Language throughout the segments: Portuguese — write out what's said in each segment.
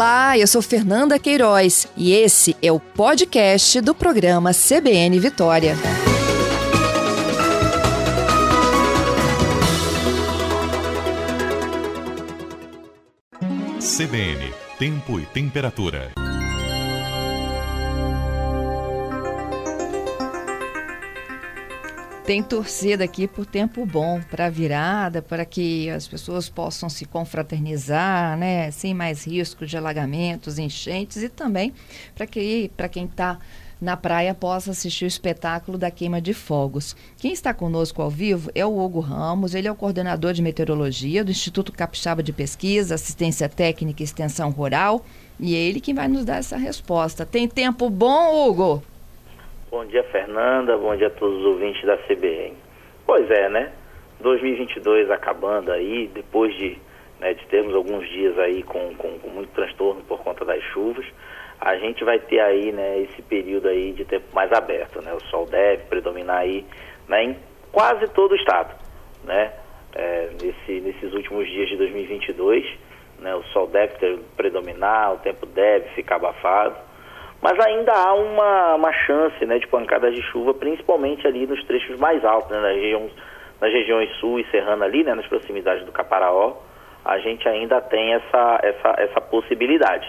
Olá, eu sou Fernanda Queiroz e esse é o podcast do programa CBN Vitória. CBN Tempo e Temperatura. Tem torcida aqui por tempo bom, para virada, para que as pessoas possam se confraternizar, né, sem mais risco de alagamentos, enchentes e também para que para quem está na praia possa assistir o espetáculo da queima de fogos. Quem está conosco ao vivo é o Hugo Ramos, ele é o coordenador de meteorologia do Instituto Capixaba de Pesquisa, Assistência Técnica e Extensão Rural, e é ele quem vai nos dar essa resposta. Tem tempo bom, Hugo? Bom dia, Fernanda. Bom dia a todos os ouvintes da CBN. Pois é, né? 2022 acabando aí, depois de, né, de termos alguns dias aí com, com, com, muito transtorno por conta das chuvas, a gente vai ter aí, né, esse período aí de tempo mais aberto, né? O sol deve predominar aí, né, em quase todo o estado, né? É, nesse, nesses últimos dias de 2022, né, o sol deve ter, predominar, o tempo deve ficar abafado, mas ainda há uma, uma chance né, de pancadas de chuva, principalmente ali nos trechos mais altos, né, nas, regiões, nas regiões sul e serrana ali, né, nas proximidades do Caparaó, a gente ainda tem essa, essa, essa possibilidade.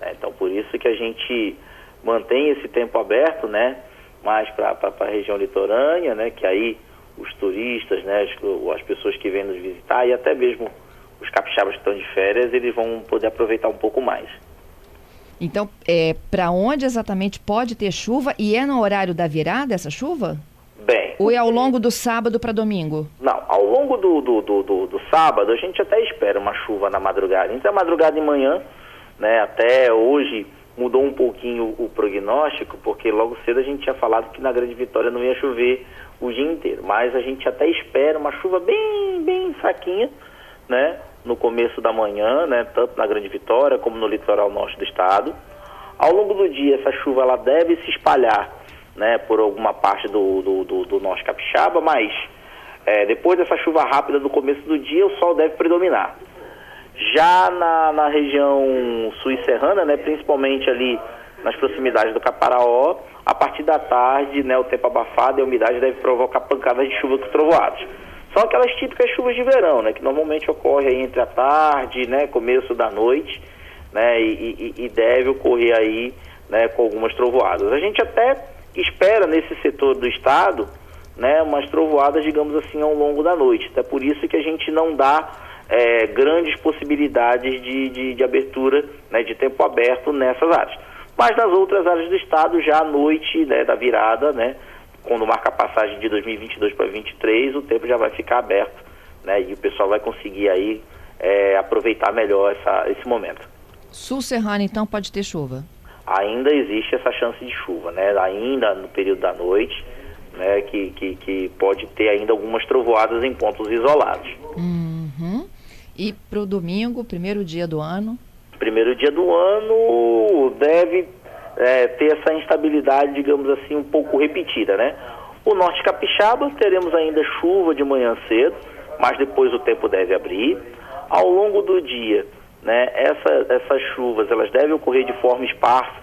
Né? Então, por isso que a gente mantém esse tempo aberto, né, mais para a região litorânea, né, que aí os turistas, né, as, as pessoas que vêm nos visitar e até mesmo os capixabas que estão de férias, eles vão poder aproveitar um pouco mais. Então, é, para onde exatamente pode ter chuva e é no horário da virada essa chuva? Bem. Ou é ao longo do sábado para domingo? Não, ao longo do, do, do, do, do sábado a gente até espera uma chuva na madrugada. Então, a madrugada de manhã, né, até hoje mudou um pouquinho o prognóstico, porque logo cedo a gente tinha falado que na Grande Vitória não ia chover o dia inteiro. Mas a gente até espera uma chuva bem, bem fraquinha, né? no começo da manhã, né, tanto na Grande Vitória como no litoral norte do estado. Ao longo do dia, essa chuva ela deve se espalhar né, por alguma parte do, do, do, do norte capixaba, mas é, depois dessa chuva rápida do começo do dia, o sol deve predominar. Já na, na região sul e serrana, né, principalmente ali nas proximidades do Caparaó, a partir da tarde, né, o tempo abafado e a umidade deve provocar pancadas de chuva com trovoadas. São aquelas típicas chuvas de verão, né? Que normalmente ocorre aí entre a tarde, né? Começo da noite, né? E, e, e deve ocorrer aí, né? Com algumas trovoadas. A gente até espera nesse setor do estado, né? Umas trovoadas, digamos assim, ao longo da noite. Até por isso que a gente não dá é, grandes possibilidades de, de, de abertura, né? De tempo aberto nessas áreas. Mas nas outras áreas do estado, já à noite, né? Da virada, né? Quando marca a passagem de 2022 para 2023, o tempo já vai ficar aberto, né? E o pessoal vai conseguir aí é, aproveitar melhor essa, esse momento. Sul Serrano, então, pode ter chuva? Ainda existe essa chance de chuva, né? Ainda no período da noite, né? Que, que, que pode ter ainda algumas trovoadas em pontos isolados. Uhum. E para o domingo, primeiro dia do ano? Primeiro dia do ano deve é, ter essa instabilidade, digamos assim, um pouco repetida, né? O norte capixaba teremos ainda chuva de manhã cedo, mas depois o tempo deve abrir. Ao longo do dia, né, essa, essas chuvas elas devem ocorrer de forma esparsa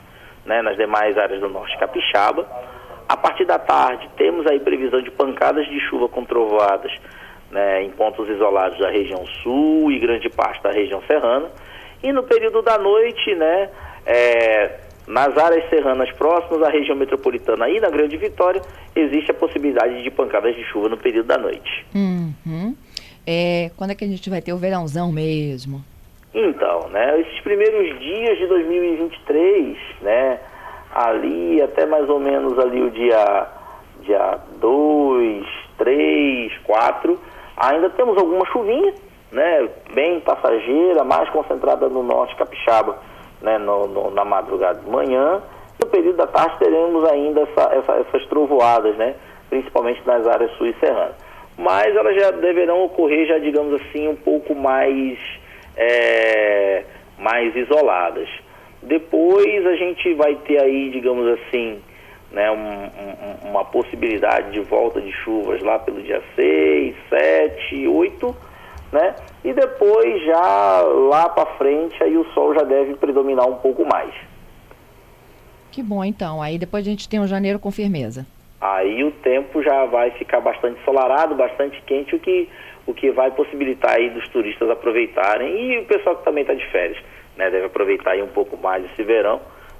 né, nas demais áreas do norte capixaba. A partir da tarde, temos aí previsão de pancadas de chuva com trovoadas né, em pontos isolados da região sul e grande parte da região serrana. E no período da noite, né, é, nas áreas serranas próximas à região metropolitana e na Grande Vitória, existe a possibilidade de pancadas de chuva no período da noite. Uhum. É, quando é que a gente vai ter o verãozão mesmo? Então, né, esses primeiros dias de 2023, né, ali até mais ou menos ali o dia dia 2, 3, 4, ainda temos alguma chuvinha, né, bem passageira, mais concentrada no norte capixaba né, no, no, na madrugada de manhã. No período da tarde teremos ainda essa, essa, essas trovoadas, né, principalmente nas áreas sul e serranas. Mas elas já deverão ocorrer, já digamos assim, um pouco mais, é, mais isoladas. Depois a gente vai ter aí, digamos assim, né, um, um, uma possibilidade de volta de chuvas lá pelo dia 6, 7, 8, né? E depois já lá para frente aí o sol já deve predominar um pouco mais. Que bom então. Aí depois a gente tem um janeiro com firmeza. Aí o tempo já vai ficar bastante ensolarado, bastante quente, o que, o que vai possibilitar aí dos turistas aproveitarem e o pessoal que também está de férias, né, deve aproveitar aí um pouco mais esse verão,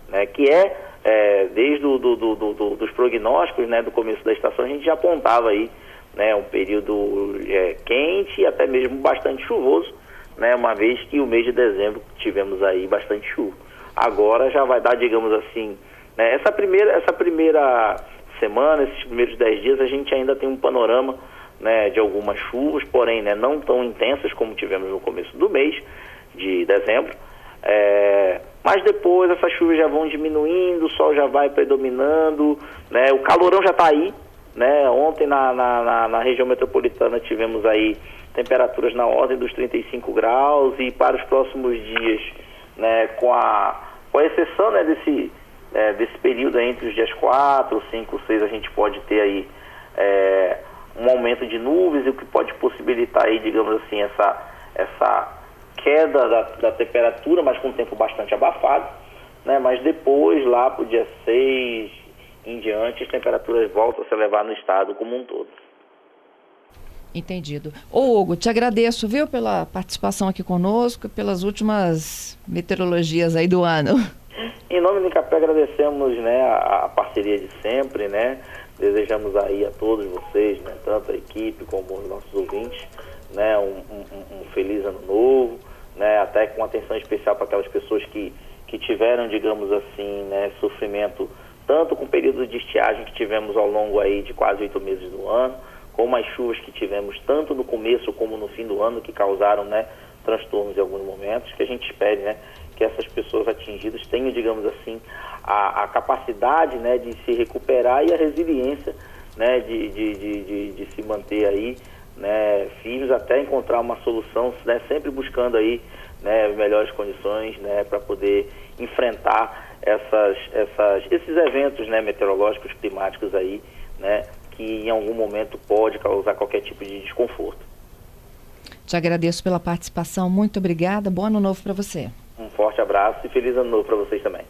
né, que é, é desde o, do, do, do, dos prognósticos, né, do começo da estação, a gente já apontava aí, né, um período é, quente e até mesmo bastante chuvoso, né, uma vez que o mês de dezembro tivemos aí bastante chuva. Agora já vai dar, digamos assim, né, essa primeira, essa primeira semana, esses primeiros dez dias, a gente ainda tem um panorama né, de algumas chuvas, porém né, não tão intensas como tivemos no começo do mês de dezembro. É, mas depois essas chuvas já vão diminuindo, o sol já vai predominando, né, o calorão já está aí. Né, ontem na, na, na, região metropolitana tivemos aí temperaturas na ordem dos 35 graus e para os próximos dias, né, com, a, com a exceção né, desse é, desse período entre os dias 4, 5, 6, a gente pode ter aí é, um aumento de nuvens, o que pode possibilitar aí, digamos assim, essa, essa queda da, da temperatura, mas com um tempo bastante abafado, né? Mas depois, lá para o dia 6 em diante, as temperaturas voltam a se elevar no estado como um todo. Entendido. Ô Hugo, te agradeço, viu, pela participação aqui conosco, pelas últimas meteorologias aí do ano. Em nome do Incapé agradecemos né, a, a, parceria de sempre, né? Desejamos aí a todos vocês, né, tanto a equipe como os nossos ouvintes, né, um, um, um feliz ano novo, né, até com atenção especial para aquelas pessoas que, que tiveram, digamos assim, né, sofrimento tanto com o período de estiagem que tivemos ao longo aí de quase oito meses do ano, como as chuvas que tivemos tanto no começo como no fim do ano, que causaram né, transtornos em alguns momentos, que a gente espere né, que essas pessoas atingidas tenham, digamos assim, a, a capacidade né, de se recuperar e a resiliência né, de, de, de, de, se manter aí né, firmes até encontrar uma solução, né, sempre buscando aí né, melhores condições né, para poder enfrentar essas, essas, esses eventos né, meteorológicos, climáticos aí, né, que em algum momento pode causar qualquer tipo de desconforto. Te agradeço pela participação, muito obrigada, bom ano novo para você. Um forte abraço e feliz ano novo para vocês também.